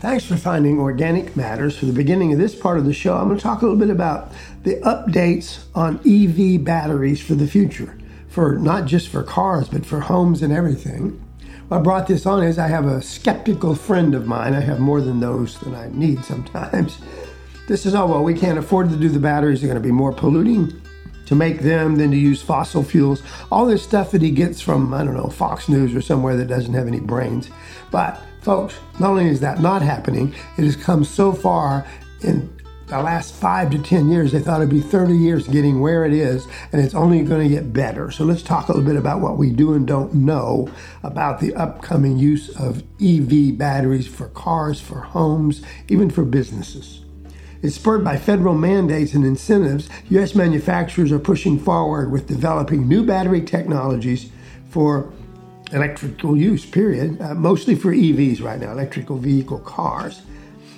Thanks for finding Organic Matters. For the beginning of this part of the show, I'm going to talk a little bit about the updates on EV batteries for the future, for not just for cars, but for homes and everything. What I brought this on is I have a skeptical friend of mine. I have more than those than I need sometimes. This is, oh, well, we can't afford to do the batteries. They're going to be more polluting to make them than to use fossil fuels. All this stuff that he gets from, I don't know, Fox News or somewhere that doesn't have any brains. But Folks, not only is that not happening, it has come so far in the last five to 10 years, they thought it'd be 30 years getting where it is, and it's only going to get better. So let's talk a little bit about what we do and don't know about the upcoming use of EV batteries for cars, for homes, even for businesses. It's spurred by federal mandates and incentives. U.S. manufacturers are pushing forward with developing new battery technologies for electrical use, period, uh, mostly for EVs right now, electrical vehicle cars.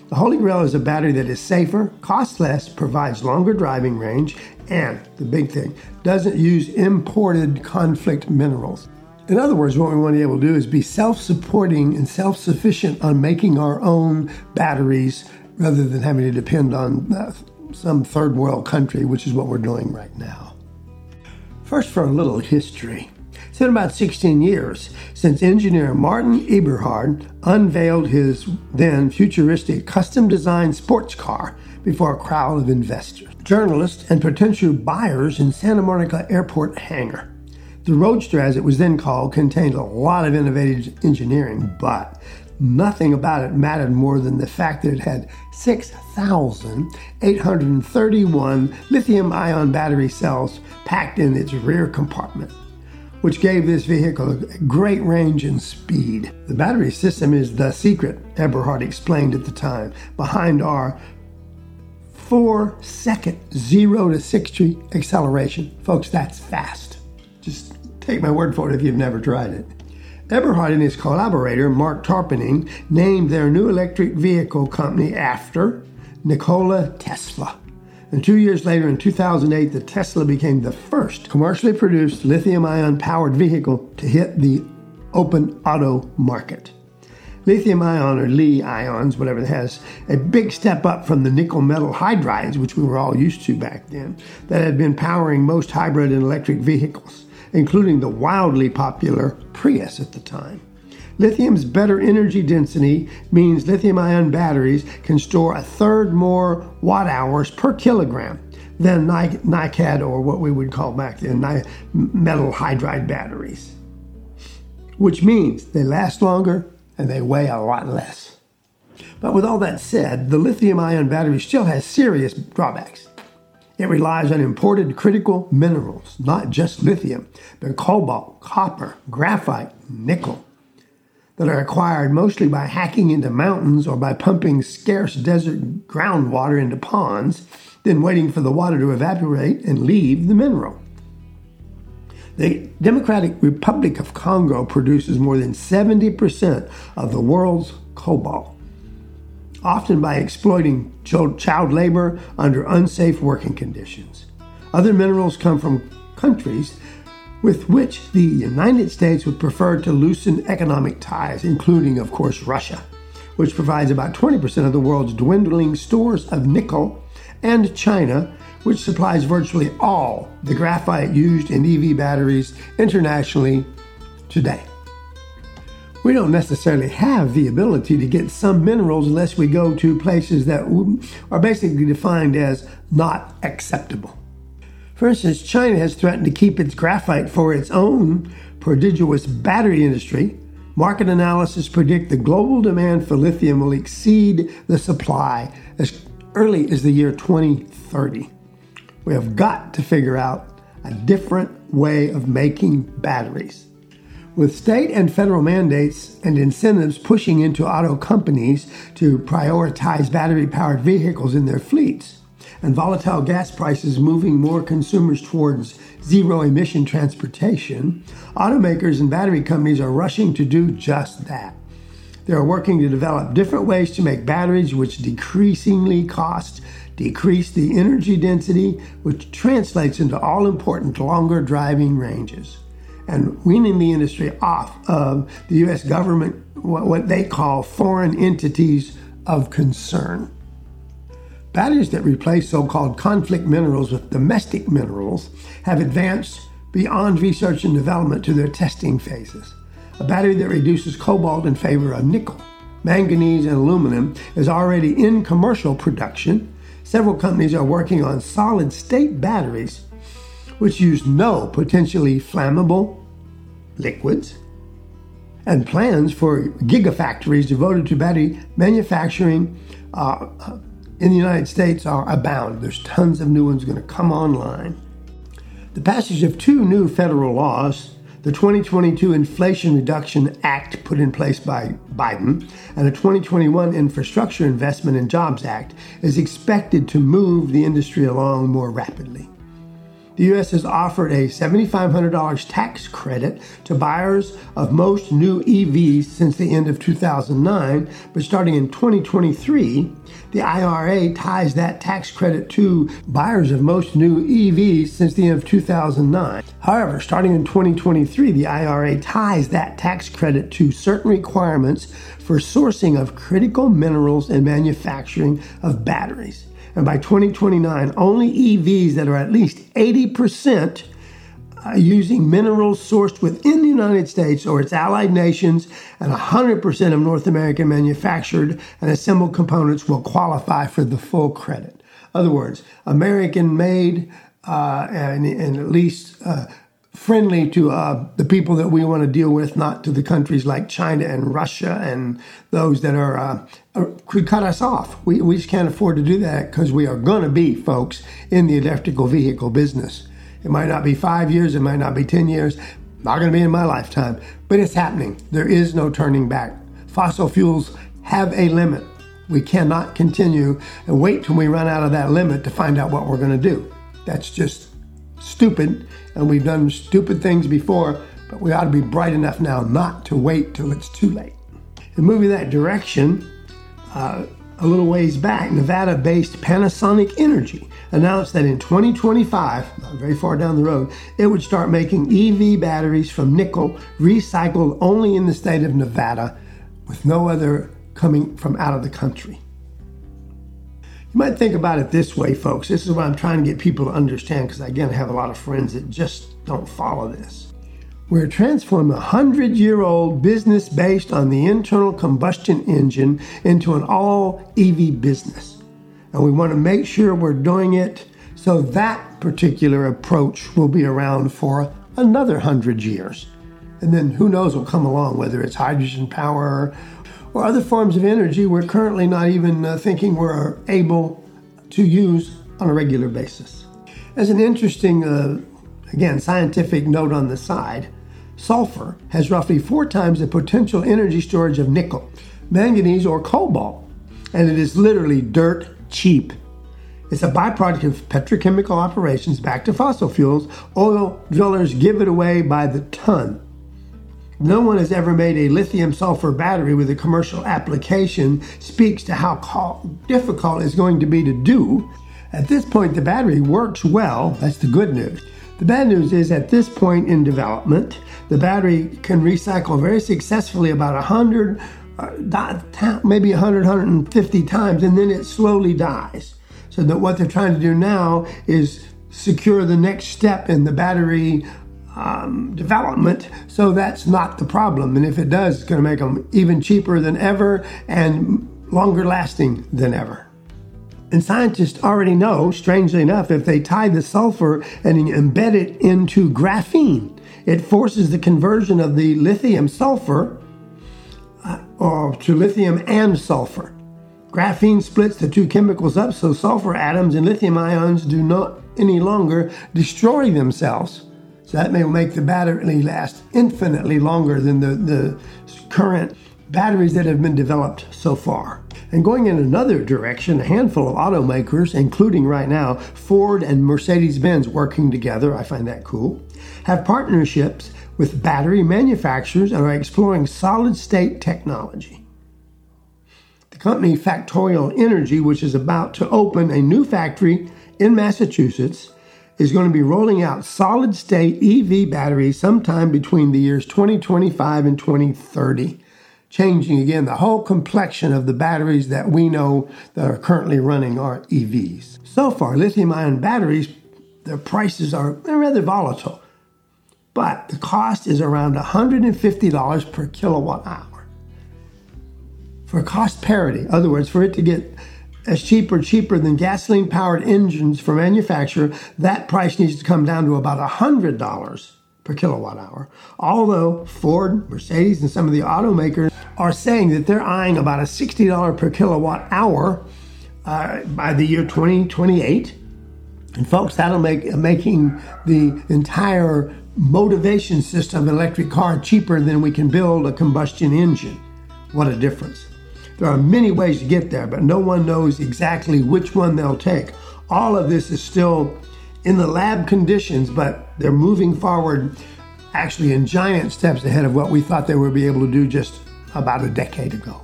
The Holy Grail is a battery that is safer, costs less, provides longer driving range, and the big thing, doesn't use imported conflict minerals. In other words, what we want to be able to do is be self supporting and self sufficient on making our own batteries rather than having to depend on uh, some third world country, which is what we're doing right now. First, for a little history. Been about 16 years since engineer Martin Eberhard unveiled his then futuristic custom designed sports car before a crowd of investors, journalists, and potential buyers in Santa Monica Airport hangar. The Roadster, as it was then called, contained a lot of innovative engineering, but nothing about it mattered more than the fact that it had 6,831 lithium ion battery cells packed in its rear compartment which gave this vehicle a great range and speed. The battery system is the secret, Eberhard explained at the time, behind our four second 0 to 60 acceleration. Folks, that's fast. Just take my word for it if you've never tried it. Eberhard and his collaborator, Marc Tarpenning, named their new electric vehicle company after Nikola Tesla. And two years later, in 2008, the Tesla became the first commercially produced lithium ion powered vehicle to hit the open auto market. Lithium ion, or Li ions, whatever it has, a big step up from the nickel metal hydrides, which we were all used to back then, that had been powering most hybrid and electric vehicles, including the wildly popular Prius at the time. Lithium's better energy density means lithium ion batteries can store a third more watt hours per kilogram than NiCad or what we would call back then metal hydride batteries, which means they last longer and they weigh a lot less. But with all that said, the lithium ion battery still has serious drawbacks. It relies on imported critical minerals, not just lithium, but cobalt, copper, graphite, nickel that are acquired mostly by hacking into mountains or by pumping scarce desert groundwater into ponds, then waiting for the water to evaporate and leave the mineral. The Democratic Republic of Congo produces more than 70% of the world's cobalt, often by exploiting child labor under unsafe working conditions. Other minerals come from countries with which the United States would prefer to loosen economic ties, including, of course, Russia, which provides about 20% of the world's dwindling stores of nickel, and China, which supplies virtually all the graphite used in EV batteries internationally today. We don't necessarily have the ability to get some minerals unless we go to places that are basically defined as not acceptable. For instance, China has threatened to keep its graphite for its own prodigious battery industry. Market analysis predict the global demand for lithium will exceed the supply as early as the year 2030. We have got to figure out a different way of making batteries. With state and federal mandates and incentives pushing into auto companies to prioritize battery powered vehicles in their fleets, and volatile gas prices moving more consumers towards zero emission transportation, automakers and battery companies are rushing to do just that. They are working to develop different ways to make batteries which decreasingly cost, decrease the energy density, which translates into all important longer driving ranges. And weaning the industry off of the US government, what they call foreign entities of concern. Batteries that replace so called conflict minerals with domestic minerals have advanced beyond research and development to their testing phases. A battery that reduces cobalt in favor of nickel, manganese, and aluminum is already in commercial production. Several companies are working on solid state batteries, which use no potentially flammable liquids, and plans for gigafactories devoted to battery manufacturing uh, in the United States are abound. There's tons of new ones going to come online. The passage of two new federal laws, the 2022 Inflation Reduction Act put in place by Biden, and the 2021 Infrastructure Investment and Jobs Act, is expected to move the industry along more rapidly. The U.S. has offered a $7,500 tax credit to buyers of most new EVs since the end of 2009, but starting in 2023, the IRA ties that tax credit to buyers of most new EVs since the end of 2009. However, starting in 2023, the IRA ties that tax credit to certain requirements for sourcing of critical minerals and manufacturing of batteries. And by 2029, only EVs that are at least 80% uh, using minerals sourced within the United States or its allied nations, and 100% of North American manufactured and assembled components will qualify for the full credit. In other words, American made uh, and, and, at least uh, friendly to uh, the people that we want to deal with, not to the countries like China and Russia and those that are uh, Uh, could cut us off. We, we just can't afford to do that because we are going to be, folks, in the electrical vehicle business. It might not be five years, it might not be 10 years, not going to be in my lifetime, but it's happening. There is no turning back. Fossil fuels have a limit. We cannot continue and wait till we run out of that limit to find out what we're going to do. That's just stupid, and we've done stupid things before, but we ought to be bright enough now not to wait till it's too late. And moving that direction, uh, a little ways back, Nevada based Panasonic Energy announced that in 2025, not very far down the road, it would start making EV batteries from nickel recycled only in the state of Nevada with no other coming from out of the country. You might think about it this way, folks. This is what I'm trying to get people to understand because, again, I have a lot of friends that just don't follow this. We're transforming a hundred year old business based on the internal combustion engine into an all EV business. And we want to make sure we're doing it so that particular approach will be around for another hundred years. And then who knows what will come along, whether it's hydrogen power or other forms of energy we're currently not even uh, thinking we're able to use on a regular basis. As an interesting, uh, again, scientific note on the side, sulfur has roughly four times the potential energy storage of nickel, manganese, or cobalt, and it is literally dirt cheap. It's a byproduct of petrochemical operations back to fossil fuels. Oil drillers give it away by the ton. No one has ever made a lithium sulfur battery with a commercial application speaks to how difficult it's going to be to do. At this point, the battery works well. That's the good news. The bad news is at this point in development, the battery can recycle very successfully about 100, uh, maybe 100, 150 times, and then it slowly dies. So that what they're trying to do now is secure the next step in the battery um, development, so that's not the problem. And if it does, it's going to make them even cheaper than ever and longer lasting than ever. And scientists already know, strangely enough, if they tie the sulfur and embed it into graphene, it forces the conversion of the lithium sulfur uh, or to lithium and sulfur. Graphene splits the two chemicals up so sulfur atoms and lithium ions do not any longer destroy themselves so that may make the battery last infinitely longer than the, the current batteries that have been developed so far. And going in another direction, a handful of automakers, including right now Ford and Mercedes Benz working together, I find that cool, have partnerships with battery manufacturers and are exploring solid state technology. The company Factorial Energy, which is about to open a new factory in Massachusetts, is going to be rolling out solid state EV batteries sometime between the years 2025 and 2030. Changing again the whole complexion of the batteries that we know that are currently running our EVs. So far, lithium ion batteries, their prices are rather volatile, but the cost is around $150 per kilowatt hour. For cost parity, in other words, for it to get as cheap or cheaper than gasoline powered engines for manufacture, that price needs to come down to about $100 per kilowatt hour. Although Ford, Mercedes, and some of the automakers are saying that they're eyeing about a $60 per kilowatt hour uh, by the year 2028. And folks, that'll make making the entire motivation system of an electric car cheaper than we can build a combustion engine. What a difference. There are many ways to get there, but no one knows exactly which one they'll take. All of this is still in the lab conditions, but they're moving forward actually in giant steps ahead of what we thought they would be able to do just about a decade ago.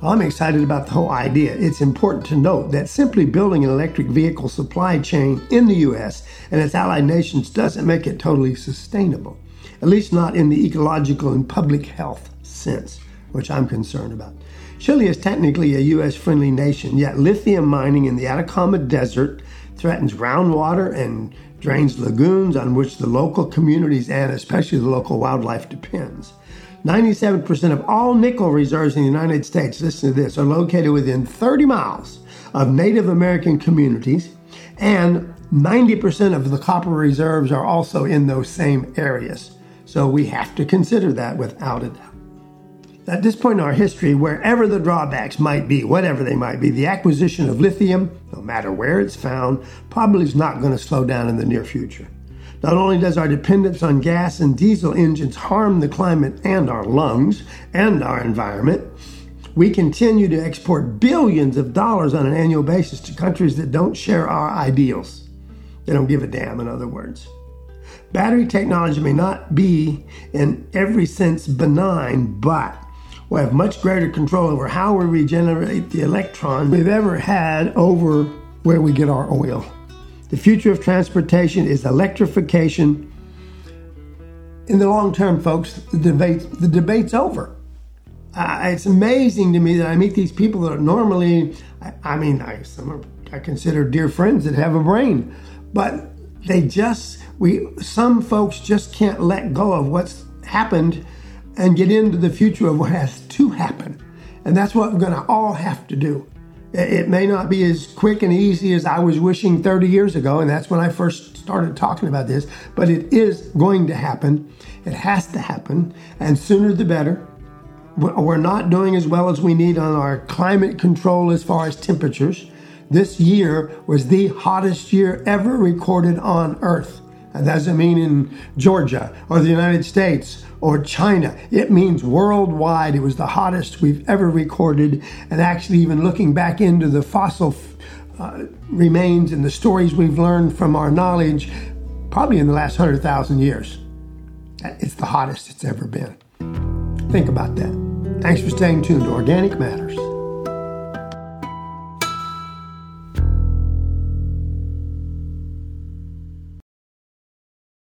Well, I'm excited about the whole idea. It's important to note that simply building an electric vehicle supply chain in the U.S. and its allied nations doesn't make it totally sustainable, at least not in the ecological and public health sense, which I'm concerned about. Chile is technically a U.S. friendly nation, yet lithium mining in the Atacama Desert threatens groundwater and drains lagoons on which the local communities and especially the local wildlife depends. 97% of all nickel reserves in the United States, listen to this, are located within 30 miles of Native American communities, and 90% of the copper reserves are also in those same areas. So we have to consider that without a doubt. At this point in our history, wherever the drawbacks might be, whatever they might be, the acquisition of lithium, no matter where it's found, probably is not going to slow down in the near future. Not only does our dependence on gas and diesel engines harm the climate and our lungs and our environment, we continue to export billions of dollars on an annual basis to countries that don't share our ideals. They don't give a damn, in other words. Battery technology may not be in every sense benign, but we have much greater control over how we regenerate the electron we've ever had over where we get our oil. The future of transportation is electrification. In the long term, folks, the debate the debate's over. Uh, it's amazing to me that I meet these people that are normally, I, I mean, I, some are, I consider dear friends that have a brain, but they just we some folks just can't let go of what's happened and get into the future of what has to happen. And that's what we're going to all have to do. It may not be as quick and easy as I was wishing 30 years ago, and that's when I first started talking about this, but it is going to happen. It has to happen, and sooner the better. We're not doing as well as we need on our climate control as far as temperatures. This year was the hottest year ever recorded on Earth. That doesn't mean in Georgia or the United States or China. It means worldwide. It was the hottest we've ever recorded. And actually, even looking back into the fossil uh, remains and the stories we've learned from our knowledge, probably in the last 100,000 years, it's the hottest it's ever been. Think about that. Thanks for staying tuned to Organic Matters.